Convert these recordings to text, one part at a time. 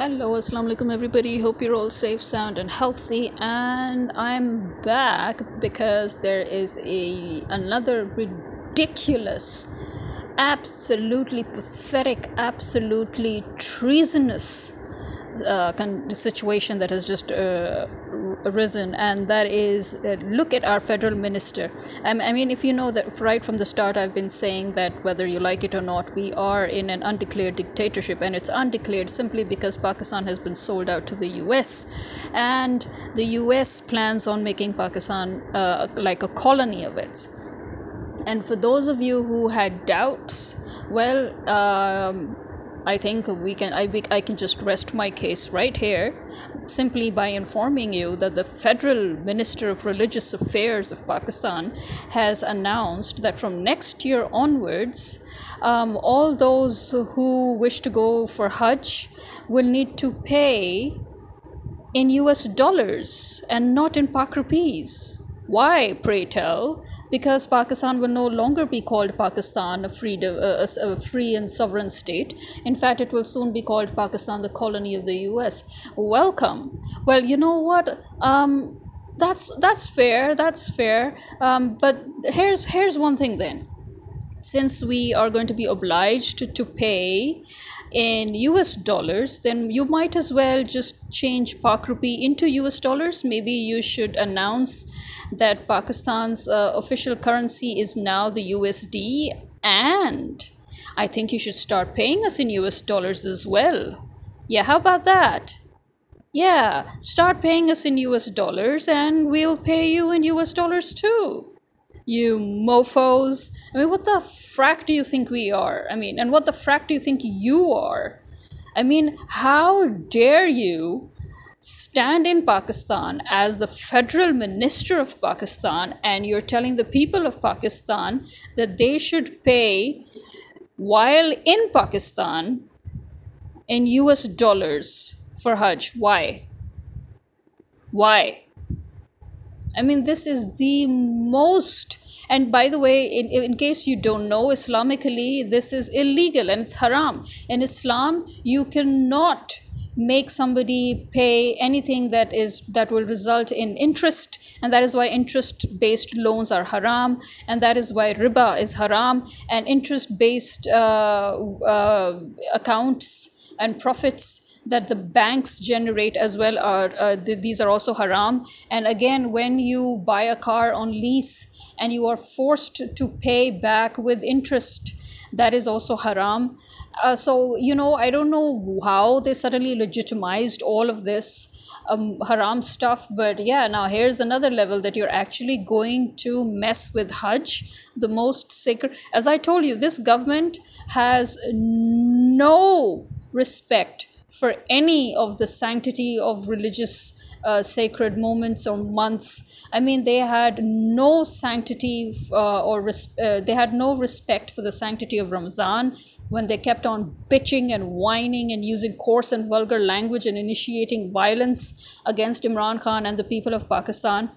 Hello, assalamu alaikum everybody. Hope you're all safe, sound and healthy. And I'm back because there is a another ridiculous, absolutely pathetic, absolutely treasonous uh, situation that has just uh, arisen, and that is uh, look at our federal minister. Um, I mean, if you know that right from the start, I've been saying that whether you like it or not, we are in an undeclared dictatorship, and it's undeclared simply because Pakistan has been sold out to the US, and the US plans on making Pakistan uh, like a colony of its. And for those of you who had doubts, well, um, I think we can I, I can just rest my case right here simply by informing you that the federal minister of religious affairs of Pakistan has announced that from next year onwards um, all those who wish to go for Hajj will need to pay in US dollars and not in Pak rupees. Why, pray tell? Because Pakistan will no longer be called Pakistan, a free, uh, a free and sovereign state. In fact, it will soon be called Pakistan, the colony of the US. Welcome. Well, you know what? Um, that's that's fair. That's fair. Um, but here's here's one thing then since we are going to be obliged to pay in US dollars, then you might as well just change Pak rupee into US dollars. Maybe you should announce that Pakistan's uh, official currency is now the USD, and I think you should start paying us in US dollars as well. Yeah, how about that? Yeah, start paying us in US dollars, and we'll pay you in US dollars too you mofos. I mean, what the frack do you think we are? I mean, and what the frack do you think you are? I mean, how dare you stand in Pakistan as the federal minister of Pakistan and you're telling the people of Pakistan that they should pay while in Pakistan in US dollars for Hajj? Why? Why? I mean, this is the most and by the way, in, in case you don't know, Islamically, this is illegal and it's haram. In Islam, you cannot make somebody pay anything that is that will result in interest and that is why interest based loans are haram and that is why riba is haram and interest based uh, uh, accounts and profits that the banks generate as well are uh, th- these are also haram. And again when you buy a car on lease and you are forced to pay back with interest that is also haram. Uh, so you know i don't know how they suddenly legitimized all of this um, haram stuff but yeah now here's another level that you're actually going to mess with hajj the most sacred. As i told you this government has no respect for any of the sanctity of religious uh, sacred moments or months. I mean, they had no sanctity uh, or res- uh, they had no respect for the sanctity of Ramzan when they kept on bitching and whining and using coarse and vulgar language and initiating violence against Imran Khan and the people of Pakistan.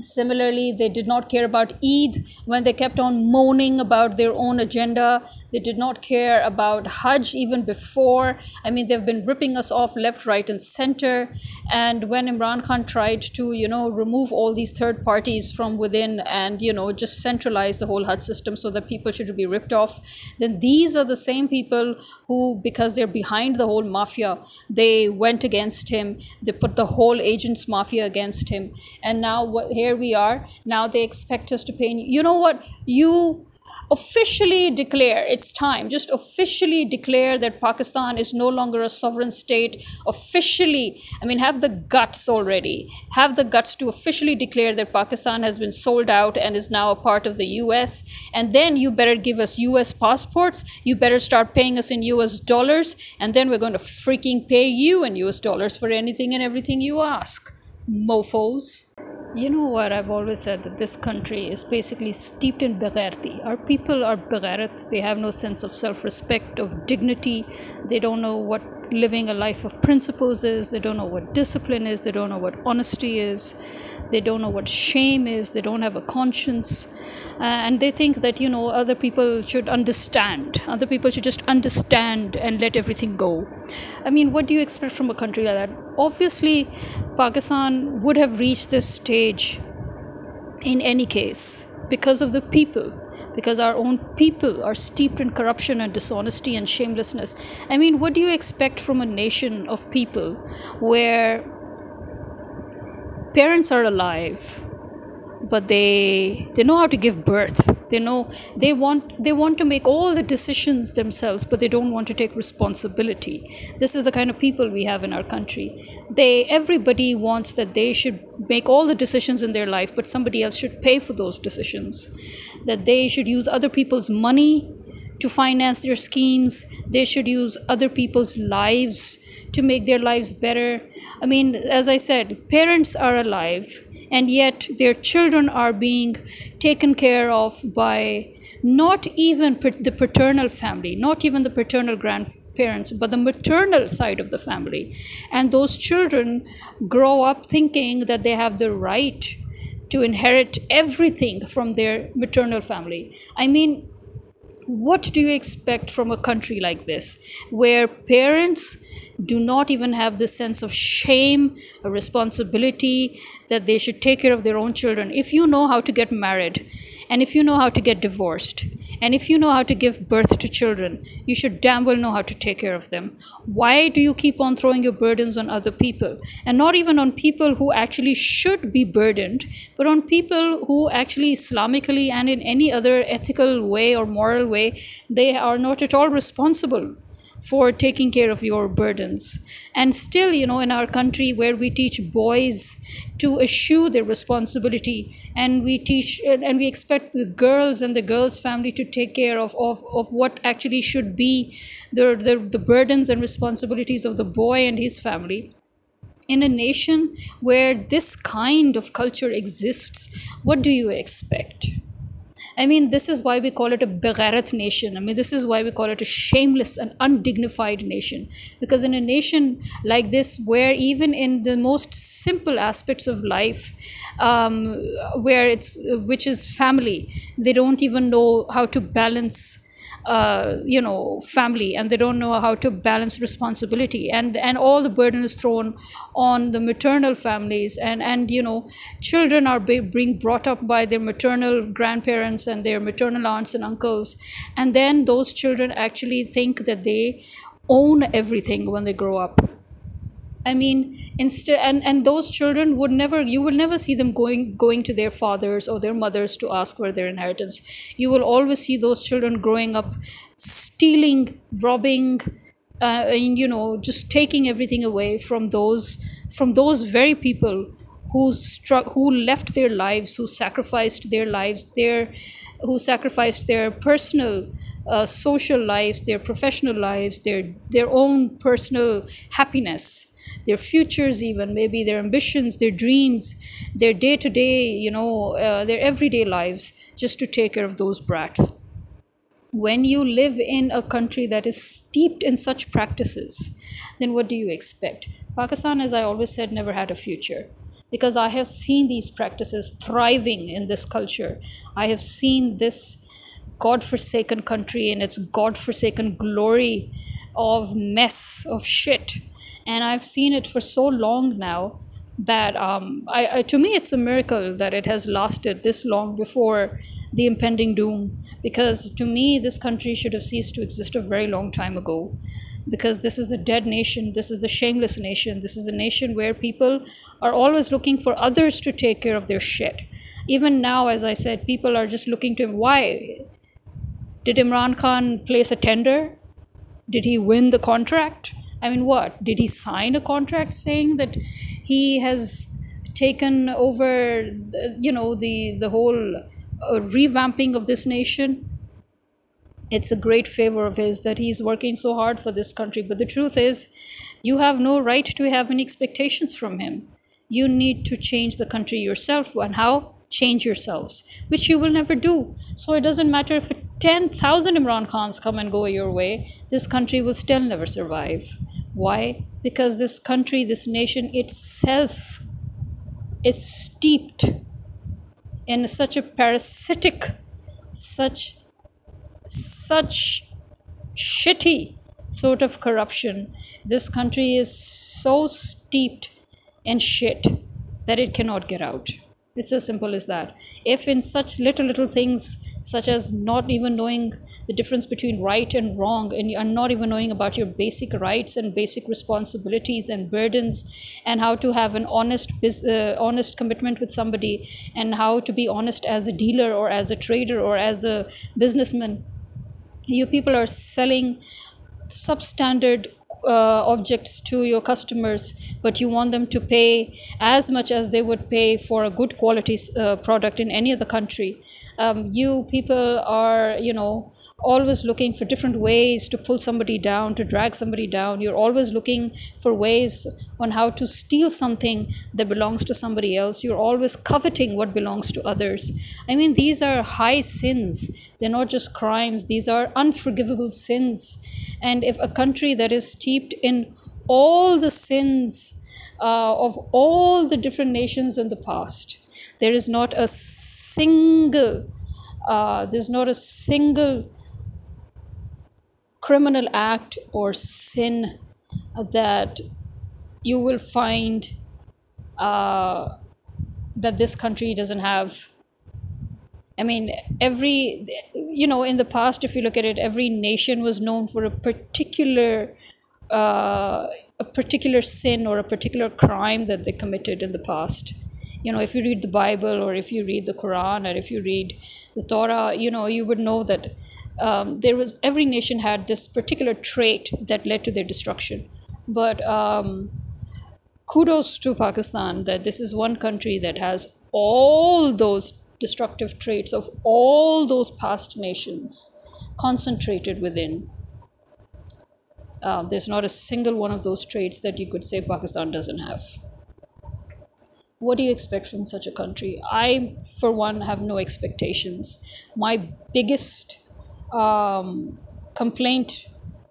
Similarly, they did not care about Eid when they kept on moaning about their own agenda. They did not care about Hajj even before. I mean, they've been ripping us off left, right, and center. And when Imran Khan tried to, you know, remove all these third parties from within and, you know, just centralize the whole Hajj system so that people should be ripped off, then these are the same people who, because they're behind the whole mafia, they went against him. They put the whole agents mafia against him. And now what here here we are. Now they expect us to pay. You know what? You officially declare it's time just officially declare that pakistan is no longer a sovereign state officially i mean have the guts already have the guts to officially declare that pakistan has been sold out and is now a part of the us and then you better give us us passports you better start paying us in us dollars and then we're going to freaking pay you in us dollars for anything and everything you ask mofos you know what? I've always said that this country is basically steeped in begharti. Our people are begharat. They have no sense of self respect, of dignity. They don't know what living a life of principles is, they don't know what discipline is, they don't know what honesty is, they don't know what shame is, they don't have a conscience. Uh, and they think that you know other people should understand. Other people should just understand and let everything go. I mean what do you expect from a country like that? Obviously pakistan would have reached this stage in any case because of the people because our own people are steeped in corruption and dishonesty and shamelessness. I mean, what do you expect from a nation of people where parents are alive? But they they know how to give birth. They know they want they want to make all the decisions themselves but they don't want to take responsibility. This is the kind of people we have in our country. They everybody wants that they should make all the decisions in their life but somebody else should pay for those decisions. That they should use other people's money to finance their schemes. They should use other people's lives to make their lives better. I mean as i said parents are alive and yet their children are being taken care of by not even the paternal family, not even the paternal grandparents, but the maternal side of the family. And those children grow up thinking that they have the right to inherit everything from their maternal family. I mean, what do you expect from a country like this where parents do not even have this sense of shame, a responsibility that they should take care of their own children. If you know how to get married, and if you know how to get divorced, and if you know how to give birth to children, you should damn well know how to take care of them. Why do you keep on throwing your burdens on other people? And not even on people who actually should be burdened, but on people who actually Islamically and in any other ethical way or moral way, they are not at all responsible for taking care of your burdens. And still, you know, in our country where we teach boys to eschew their responsibility and we teach and we expect the girls and the girls' family to take care of, of, of what actually should be the, the, the burdens and responsibilities of the boy and his family in a nation where this kind of culture exists, what do you expect? I mean, this is why we call it a Begharat nation. I mean, this is why we call it a shameless and undignified nation. Because in a nation like this, where even in the most simple aspects of life, um, where it's which is family, they don't even know how to balance uh, you know family and they don't know how to balance responsibility. And and all the burden is thrown on the maternal families. And and you know children are being brought up by their maternal grandparents and their maternal aunts and uncles. And then those children actually think that they own everything when they grow up I mean, instead, and and those children would never, you will never see them going going to their fathers or their mothers to ask for their inheritance. You will always see those children growing up, stealing, robbing, uh, and you know, just taking everything away from those from those very people who struck, who left their lives, who sacrificed their lives, their who sacrificed their personal uh, social lives, their professional lives, their their own personal happiness their futures even maybe their ambitions their dreams their day-to-day you know uh, their everyday lives just to take care of those brats. When you live in a country that is steeped in such practices then what do you expect? Pakistan as i always said never had a future. Because i have seen these practices thriving in this culture. I have seen this god-forsaken country in its god-forsaken glory of mess of shit and I've seen it for so long now that um, I, I, to me it's a miracle that it has lasted this long before the impending doom. Because to me this country should have ceased to exist a very long time ago. Because this is a dead nation. This is a shameless nation. This is a nation where people are always looking for others to take care of their shit. Even now as i said people are just looking to why? Did imran khan place a tender? Did he win the contract I mean, what? Did he sign a contract saying that he has taken over, you know, the, the whole uh, revamping of this nation? It's a great favor of his that he's working so hard for this country. But the truth is, you have no right to have any expectations from him. You need to change the country yourself. And how? Change yourselves, which you will never do. So it doesn't matter if it 10,000 Imran Khans come and go your way, this country will still never survive. Why? Because this country, this nation itself is steeped in such a parasitic, such such shitty sort of corruption. This country is so steeped in shit that it cannot get out. It's as simple as that. If in such little, little things, such as not even knowing the difference between right and wrong, and not even knowing about your basic rights and basic responsibilities and burdens, and how to have an honest, uh, honest commitment with somebody, and how to be honest as a dealer or as a trader or as a businessman, you people are selling substandard objects to your customers, but you want them to pay as much as they would pay for a good quality uh, product in any other country. Um, you people are, you know, always looking for different ways to pull somebody down, to drag somebody down. You're always looking for ways on how to steal something that belongs to somebody else. You're always coveting what belongs to others. I mean, these are high sins. They're not just crimes, these are unforgivable sins. And if a country that is steeped in all the sins uh, of all the different nations in the past, there is not a single, uh, there's not a single criminal act or sin that you will find uh, that this country doesn't have. I mean, every, you know, in the past, if you look at it, every nation was known for a particular. Uh, a particular sin or a particular crime that they committed in the past. You know, if you read the Bible or if you read the Quran or if you read the Torah, you know, you would know that um, there was every nation had this particular trait that led to their destruction. But um, kudos to Pakistan that this is one country that has all those destructive traits of all those past nations concentrated within. Uh, there's not a single one of those traits that you could say Pakistan doesn't have. What do you expect from such a country? I, for one, have no expectations. My biggest um, complaint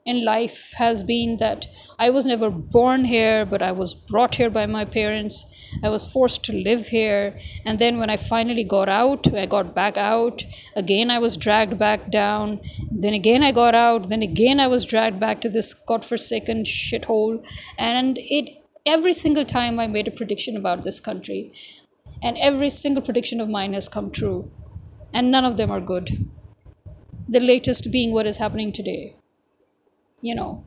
in life has been that I was never born here, but I was brought here by my parents. I was forced to live here. And then when I finally got out, I got back out. Again, I was dragged back down. Then again, I got out. Then again, I was dragged back to this godforsaken shithole. And it every single time I made a prediction about this country, and every single prediction of mine has come true. And none of them are good the latest being what is happening today. You know,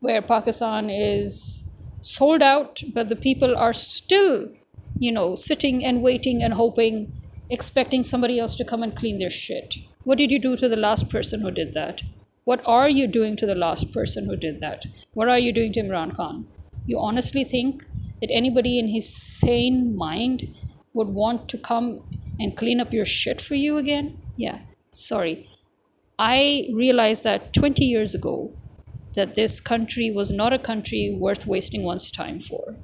where Pakistan is sold out, but the people are still, you know, sitting and waiting and hoping, expecting somebody else to come and clean their shit. What did you do to the last person who did that? What are you doing to the last person who did that? What are you doing to Imran Khan? You honestly think that anybody in his sane mind would want to come and clean up your shit for you again? Yeah, sorry, I realized that 20 years ago that this country was not a country worth wasting one's time for.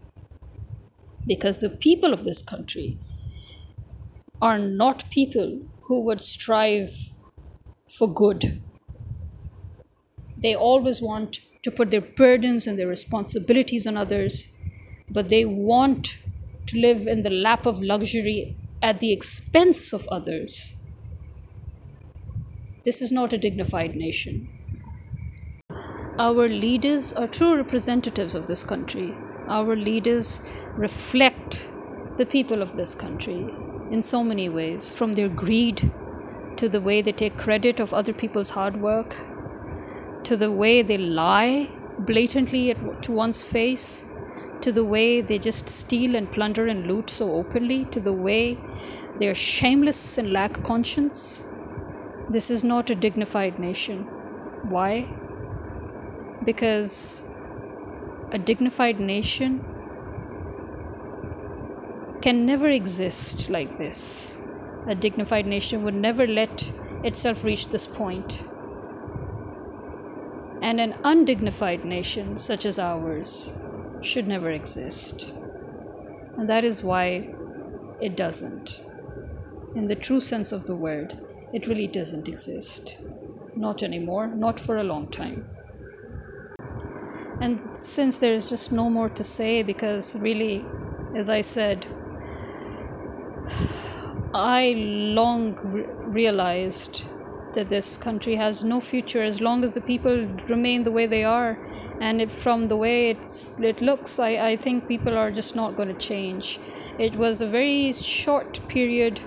Because the people of this country are not people who would strive for good. They always want to put their burdens and their responsibilities on others, but they want to live in the lap of luxury at the expense of others. This is not a dignified nation. Our leaders are true representatives of this country. Our leaders reflect the people of this country in so many ways, from their greed to the way they take credit of other people's hard work, to the way they lie blatantly at, to one's face, to the way they just steal and plunder and loot so openly, to the way they're shameless and lack conscience. This is not a dignified nation. Why? Because a dignified nation can never exist like this. A dignified nation would never let itself reach this point. And an undignified nation such as ours should never exist. And that is why it doesn't, in the true sense of the word it really doesn't exist. Not anymore, not for a long time. And since there's just no more to say, because really, as I said, I long re- realized that this country has no future as long as the people remain the way they are and it, from the way it's it looks I, I think people are just not going to change it was a very short period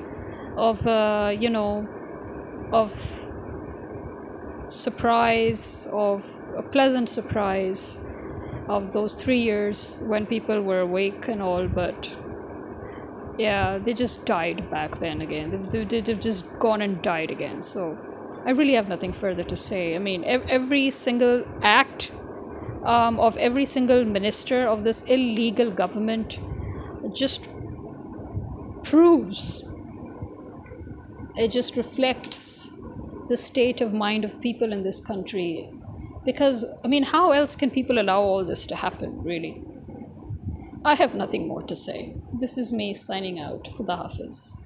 of uh, you know of surprise of a pleasant surprise of those three years when people were awake and all but yeah they just died back then again. They've, they've just gone and died again. So i really have nothing further to say. I mean every single act um, of every single minister of this illegal government just proves it just reflects the state of mind of people in this country because i mean how else can people allow all this to happen really I have nothing more to say. This is me signing out. Khuda Hafiz.